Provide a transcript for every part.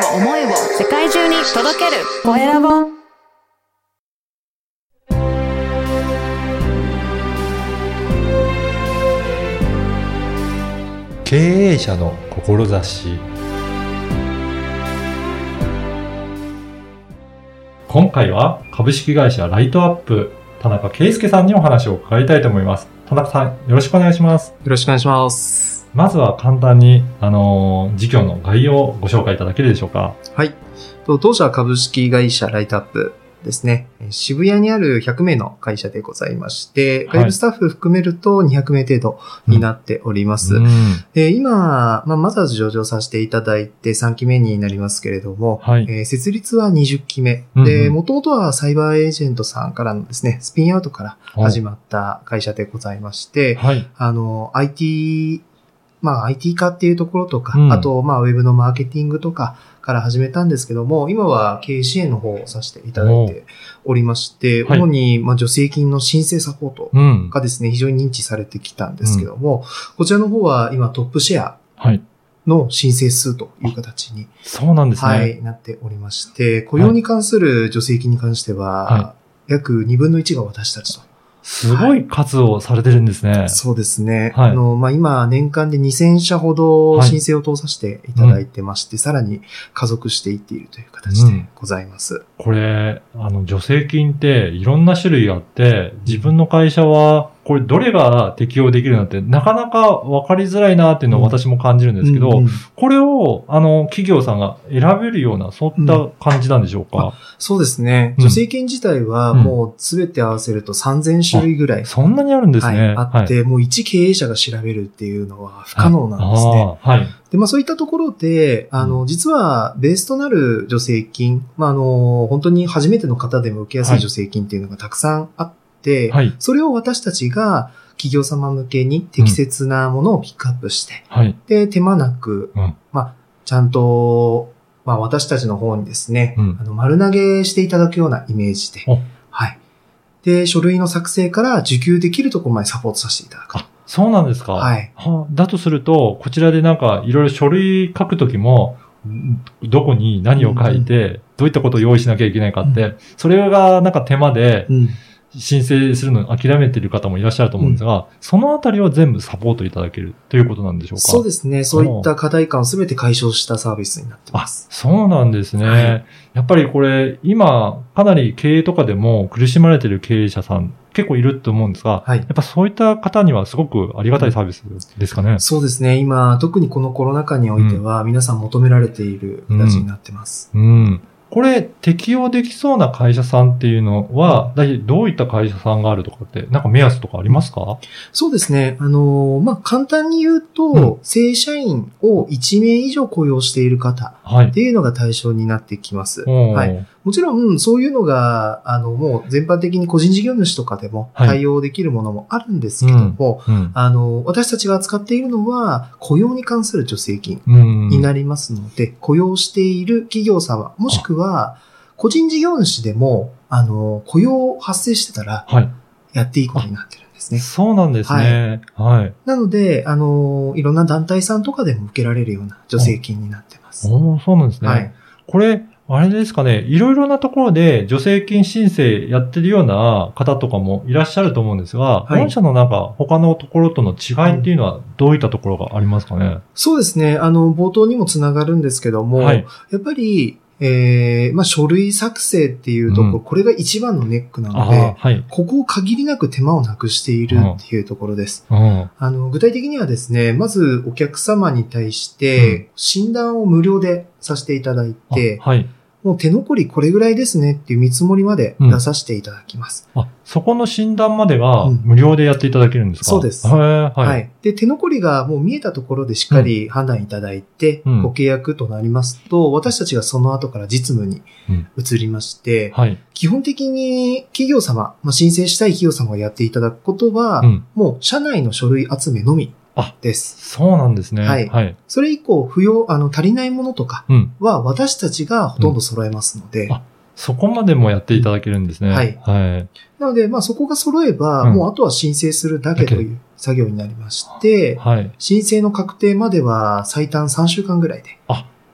を思いを世界中に届ける。コエラボ経営者の志。今回は株式会社ライトアップ田中圭介さんにお話を伺いたいと思います。田中さんよろしくお願いします。よろしくお願いします。まずは簡単にあのー事業の概要をご紹介いただけるでしょうかはい。と当社株式会社ライトアップですね。えー渋谷にある100名の会社でございまして、はい外部スタッフ含めると200名程度になっております。うんで今、まあ、まずは上場させていただいて3期目になりますけれども、はいえー設立は20期目。で、もともとはサイバーエージェントさんからのですね、スピンアウトから始まった会社でございまして、はいあの、IT、まあ IT 化っていうところとか、うん。あと、まあウェブのマーケティングとかから始めたんですけども、今は経営支援の方をさせていただいておりまして、はい。主に、まあ助成金の申請サポートうん。がですね、非常に認知されてきたんですけども、こちらの方は今トップシェアはい。の申請数という形に、そうなんですね、はい、なっておりまして、雇用に関する助成金に関しては、は約2分の1が私たちと。すごい活をされてるんですね、そうですね。はい。あの、まあ、今、年間で2000社ほど申請を通させていただいてまして、さらに加速していっているという形でございます。これ、あの、助成金っていろんな種類あって、自分の会社は、これどれが適用できるのって、なかなか分かりづらいなっていうのを私も感じるんですけど、うんうんこれを、あの、企業さんが選べるような、そういった感じなんでしょうか、そうですね。うん助成金自体はうんもうすべて合わせると3000種類ぐらい、そんなにあるんですね。はい、あって、もう一経営者が調べるっていうのは不可能なんですね。はい。で、まあそういったところで、あの、実はベースとなる助成金、まああの、本当に初めての方でも受けやすい助成金っていうのがたくさんあって、はい。それを私たちが企業様向けに適切なものをピックアップして、はい。で、手間なく、うんまあ、ちゃんと、まあ私たちの方にですね、うんあの丸投げしていただくようなイメージでお、はい。で、書類の作成から受給できるところまでサポートさせていただく。あ、そうなんですか。はい。はだとすると、こちらでなんかいろいろ書類書くときも、んどこに何を書いて、どういったことを用意しなきゃいけないかって、うそれがなんか手間でうん。申請するのを諦めている方もいらっしゃると思うんですが、そのあたりを全部サポートいただけるということなんでしょうか？そうですね。そういった課題感をすべて解消したサービスになってまあ、す。そうなんですね。はいやっぱりこれ、今、かなり経営とかでも苦しまれてる経営者さん結構いると思うんですが、はいやっぱそういった方にはすごくありがたいサービスですかね？そうですね。今、特にこのコロナ禍においては、皆さん求められている形になってます。うん。これ、適用できそうな会社さんっていうのは、どういった会社さんがあるとかって、なんか目安とかありますか？そうですね。あのーまあ、簡単に言うと、うん正社員を1名以上雇用している方はいっ。ていうのが対象になってきます。おーはい。もちろん、そういうのが、あの、もう全般的に個人事業主とかでもはい対応できるものもあるんですけども、うん。あの、私たちが扱っているのは、雇用に関する助成金うん。になりますので、雇用している企業様、もしくは、個人事業主でも、あの、雇用発生してたら、はい。やっていいことになってるんですね。そうなんですね。はい。なので、あの、いろんな団体さんとかでも受けられるような助成金になってます。おーそうなんですね。はい。これ、あれですかね、いろいろなところで助成金申請やってるような方とかもいらっしゃると思うんですが、はい御社のなんか他のところとの違いっていうのはどういったところがありますかね、そうですね。あの、冒頭にもつながるんですけども、はい。やっぱり、えー、まあ、書類作成っていうところ、うんこれが一番のネックなあのであ、、はい。ここを限りなく手間をなくしているっていうところです。うん。あの、具体的にはですね、まずお客様に対して、診断を無料でさせていただいて、あはい。もう手残りこれぐらいですねっていう見積もりまで出させていただきます。あ、そこの診断まではうん無料でやっていただけるんですか、そうですはい。はい。で、手残りがもう見えたところでしっかり判断いただいて、うんご契約となりますと、私たちがその後から実務にうん移りまして、はい。基本的に企業様、まあ、申請したい企業様がやっていただくことは、うん。もう社内の書類集めのみあです。そうなんですね。はいはい。それ以降、不要、あの、足りないものとかうん。は私たちがほとんど揃えますので、あそこまでもやっていただけるんですね。はいはい。なので、まあそこが揃えば、うんもうあとは申請するだけという作業になりまして、はい。申請の確定までは最短3週間ぐらいで。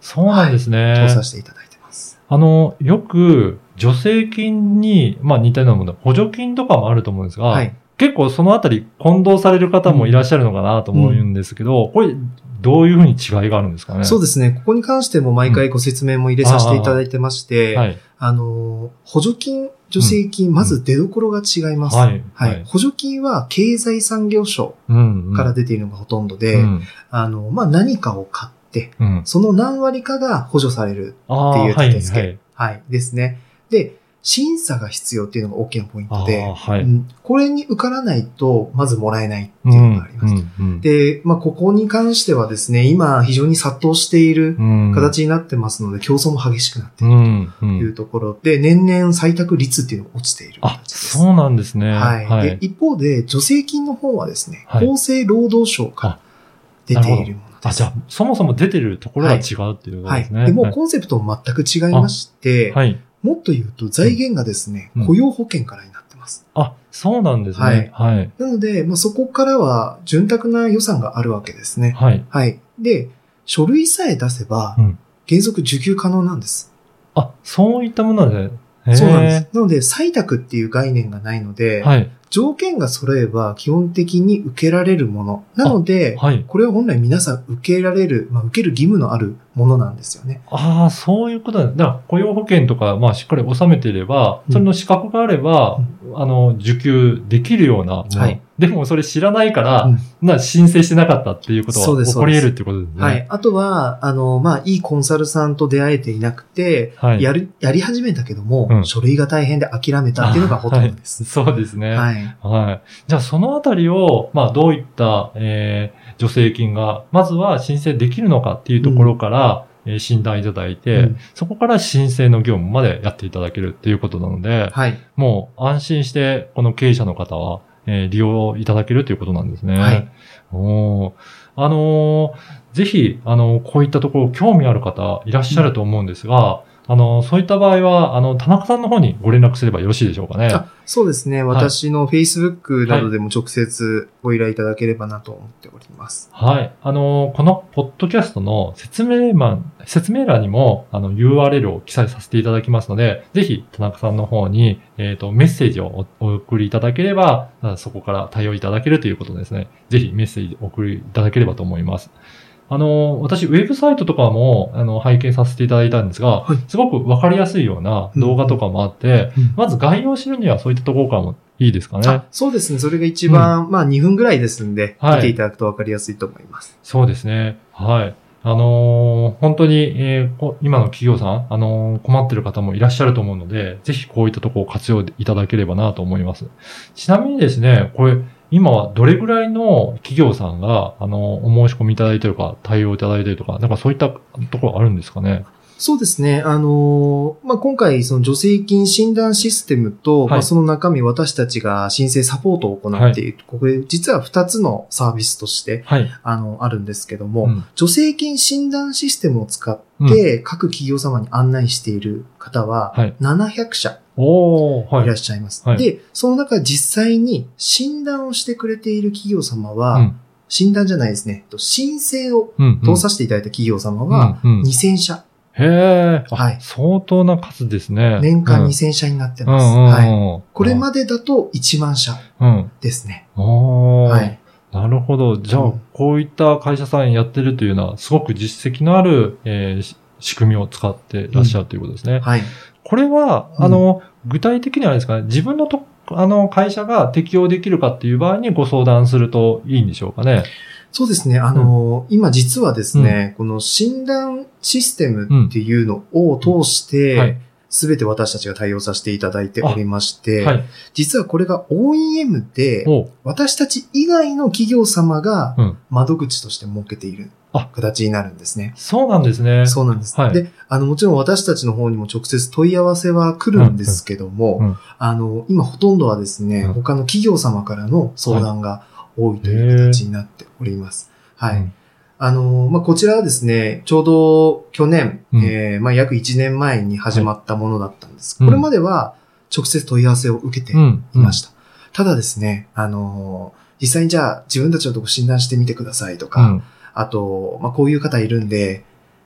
そうなんですね。通させていただいてます。あの、よく、助成金に、まあ似たようなもの、補助金とかもあると思うんですが、はい。結構そのあたり混同される方もいらっしゃるのかなと思うんですけど、これ、どういうふうに違いがあるんですかね？そうですね。ここに関しても毎回ご説明も入れさせていただいてまして、はい。あの、補助金、助成金、まず出所が違います。はい。はい。補助金は経済産業省うん、うん。から出ているのがほとんどで、うん。あの、まあ、何かを買って、うん。その何割かが補助される。ああ、っていうはい、手付けはい。はい。ですね。で、審査が必要っていうのが大きなポイントで、はい。うんこれに受からないと、まずもらえないっていうのがあります。うんうんで、まあ、ここに関してはですね、今非常に殺到しているうん、形になってますので、競争も激しくなっているうん、う。というんところで、年々採択率っていうのが落ちているあ、形です。そうなんですね。はい。はいで、。一方で、助成金の方はですね、はい厚生労働省から出ているもの。あ、じゃあ、そもそも出てるところが違うっていうことはい。ですね。でもうコンセプトも全く違いまして、はい。もっと言うと財源がですね、うん雇用保険からになってます。あ、そうなんですね。はい。なので、まあ、そこからは潤沢な予算があるわけですね。はい。はい。で、書類さえ出せばうん、原則受給可能なんです。あ、そういったもので。そうなんです。なので、採択っていう概念がないので、はい。条件が揃えば基本的に受けられるもの。なので、はい。これは本来皆さん受けられる、まあ、受ける義務のあるものなんですよね。ああ、そういうことだ。だから、雇用保険とか、まあ、しっかり納めていれば、うんそれの資格があれば、あの、受給できるような。はいでも、それ知らないから、うんな申請してなかったっていうことは起こり得るってことですね。はい。。あとは、あの、まあ、いいコンサルさんと出会えていなくて、はい。やる、やり始めたけども、うん書類が大変で諦めたっていうのがほとんどです。そうですね。はい。はい。じゃあ、そのあたりを、まあ、どういった、えー、助成金が、まずは申請できるのかっていうところから、えー診断いただいて、うんそこから申請の業務までやっていただけるっていうことなので、はい。もう安心して、この経営者の方は、えー利用いただけるということなんですね。はい。おーあのーぜひ、あのこういったところ興味ある方いらっしゃると思うんですが、あのそういった場合は、あの、田中さんの方にご連絡すればよろしいでしょうかね。あそうですね。私の Facebook などでも直接ご依頼いただければなと思っております。はい。あの、このポッドキャストの説明欄、説明欄にも、あの、URL を記載させていただきますので、ぜひ、田中さんの方に、えっ、と、メッセージをおお送りいただければ、あそこから対応いただけるということですね。ぜひ、メッセージお送りいただければと思います。あの、私、ウェブサイトとかも、あの、拝見させていただいたんですが、はいすごくわかりやすいような動画とかもあって、うんまず概要を知るにはそういったところからもいいですかねあ。そうですね。それが一番、まあ2分ぐらいですんで、はい見ていただくとわかりやすいと思います。そうですね。はい。あのー本当に、えーこ今の企業さん、あのー困ってる方もいらっしゃると思うので、ぜひこういったところを活用いただければなと思います。ちなみにですね、これ、今はどれぐらいの企業さんが、あのーお申し込みいただいてるか、対応いただいてるとか、なんかそういったところあるんですかね？そうですね。あのーまあ、今回、その助成金診断システムと、はいまあ、その中身、私たちが申請サポートを行っている。これ、実は2つのサービスとして、はい。あの、あるんですけども、うん助成金診断システムを使って、各企業様に案内している方は、はい700社いいらっ。しゃいます。はいで、その中実際に診断をしてくれている企業様は、うん診断じゃないですね。と申請をうん。通させていただいた企業様は、うんうん2000社、へえ、あはい相当な数ですね。年間うん2000社になってうんます。うんうんはい。これまでだと1万社うん。ですね。おーはい。なるほど。じゃあ、うんこういった会社さんやってるというのは、すごく実績のある、えーし仕組みを使ってらっしゃるということですね。はい。これは、うん。あの、具体的にはですかね、自分のと、あの、会社が適用できるかっていう場合にご相談するといいんでしょうかね。そうですね。あのー今実はですね、この診断システムっていうのを通しはい。て、すべて私たちが対応させていただいておりまして、はい。実はこれが OEM で、お私たち以外の企業様がうん。窓口として設けている。あ形になるんですね。そうなんですね。そうなんです。はいで、あの、もちろん私たちの方にも直接問い合わせは来るんですけども、うんうんあの、今ほとんどはですね、うん他の企業様からの相談が多いという形になっております。はい。うんあの、まあ、こちらはですね、ちょうど去年、うんえーまあ、約1年前に始まったものだったんです。はいこれまでは直接問い合わせを受けていうん。ました。ただですね、あの、実際にじゃあ自分たちのとこ診断してみてくださいとか、うん。あと、まあ、こういう方いるんで、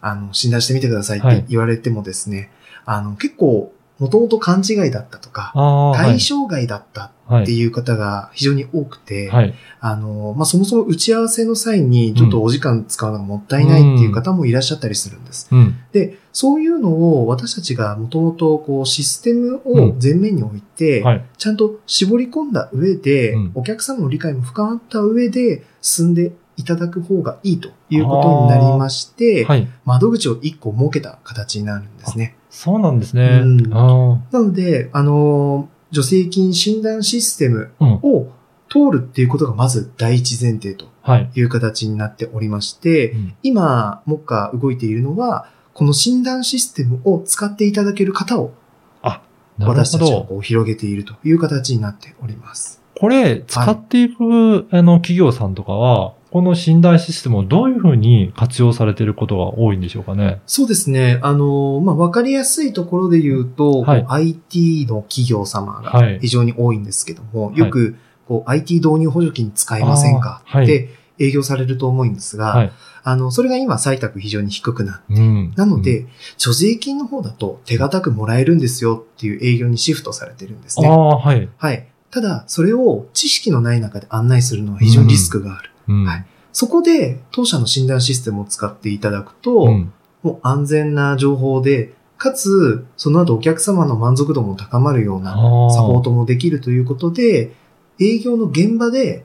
あの、診断してみてくださいっはいて言われてもですね、あの、結構、もともと勘違いだったとか、対。象外だったはいっていう方が非常に多くて、はい。あの、まあ、そもそも打ち合わせの際にちょっとお時間使うのがもったいないっていう方もいらっしゃったりするんです。うん。で、そういうのを私たちがもともとこうシステムを前面に置いて、はい。ちゃんと絞り込んだ上で、うんお客様の理解も深まった上で進んでいただく方がいいということになりまして、はい。窓口を1個設けた形になるんですね。そうなんですね。うんあなので、あの、助成金診断システム。を通るっていうことがまず第一前提とはい。いう形になっておりまして、うん今、目下動いているのは、この診断システムを使っていただける方を私たちがほど。こう広げているという形になっております。これ、使っていく、あの、企業さんとかは、この診断システムをどういうふうに活用されていることが多いんでしょうかね？そうですね。あの、まあ、わかりやすいところで言うと、はい IT の企業様がはい非常に多いんですけども、いよく、こう、IT 導入補助金使えませんか？って営業されると思うんですが、はい。あの、それが今採択非常に低くなってうん。なので、助成金の方だと手堅くもらえるんですよっていう営業にシフトされてるんですね。はい。はい。ただ、それを知識のない中で案内するのは非常にリスクがある。うん。はいそこで、当社の診断システムを使っていただくと、うん。もう安全な情報で、かつ、その後お客様の満足度も高まるようなサポートもできるということで、営業の現場で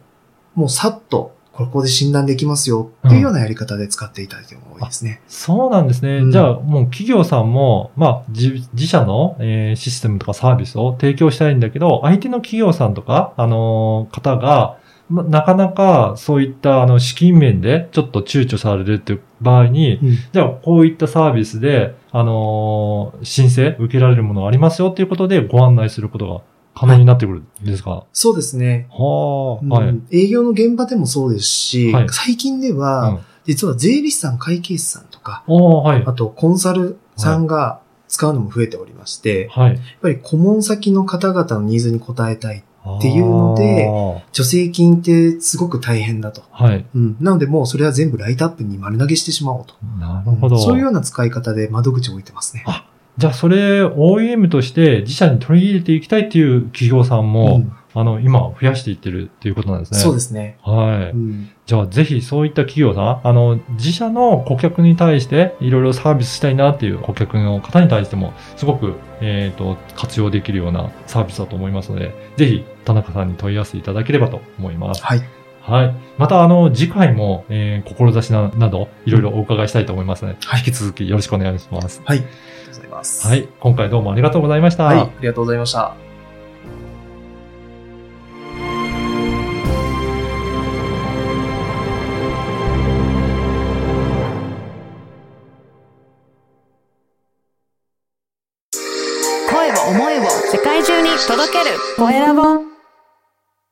もうさっと、ここで診断できますよっていうようなやり方で使っていただいても多いですね。そうなんですね。うんじゃあ、もう企業さんも、まあ、自自社の、えーシステムとかサービスを提供したいんだけど、相手の企業さんとか、あのー方が、まなかなかそういったあの資金面でちょっと躊躇されるっていう場合に、うんじゃあこういったサービスで、あのー申請受けられるものがありますよっていうことでご案内することが可能になってくるんですか、そうですね。はあ、うんはい。営業の現場でもそうですし、はい最近では、うん実は税理士さん、会計士さんとか、はいあ。とコンサルさんが使うのも増えておりまして、はい。やっぱり顧問先の方々のニーズに応えたい。っていうのであ助成金ってすごく大変だと。ーはい。うん。なのでもうそれは全部ライトアップに丸投げしてしまおうと。なるほど。そういうような使い方で窓口を置いてますね。あじゃあ、それ、OEM として自社に取り入れていきたいっていう企業さんも、うんあの、今、増やしていってるっていうことなんですね。。そうですすね。はい。うん。じゃあ、ぜひそういった企業さん、あの、自社の顧客に対して、いろいろサービスしたいなっていう顧客の方に対しても、すごく、えっ、と、活用できるようなサービスだと思いますので、ぜひ、田中さんに問い合わせていただければと思います。はい。はい。また、あの、次回も、えー、志ななど、いろいろお伺いしたいと思いますので、はい引き続きよろしくお願いします。はい。ありがとうございます。はい。今回どうもありがとうございました。はい。ありがとうございました。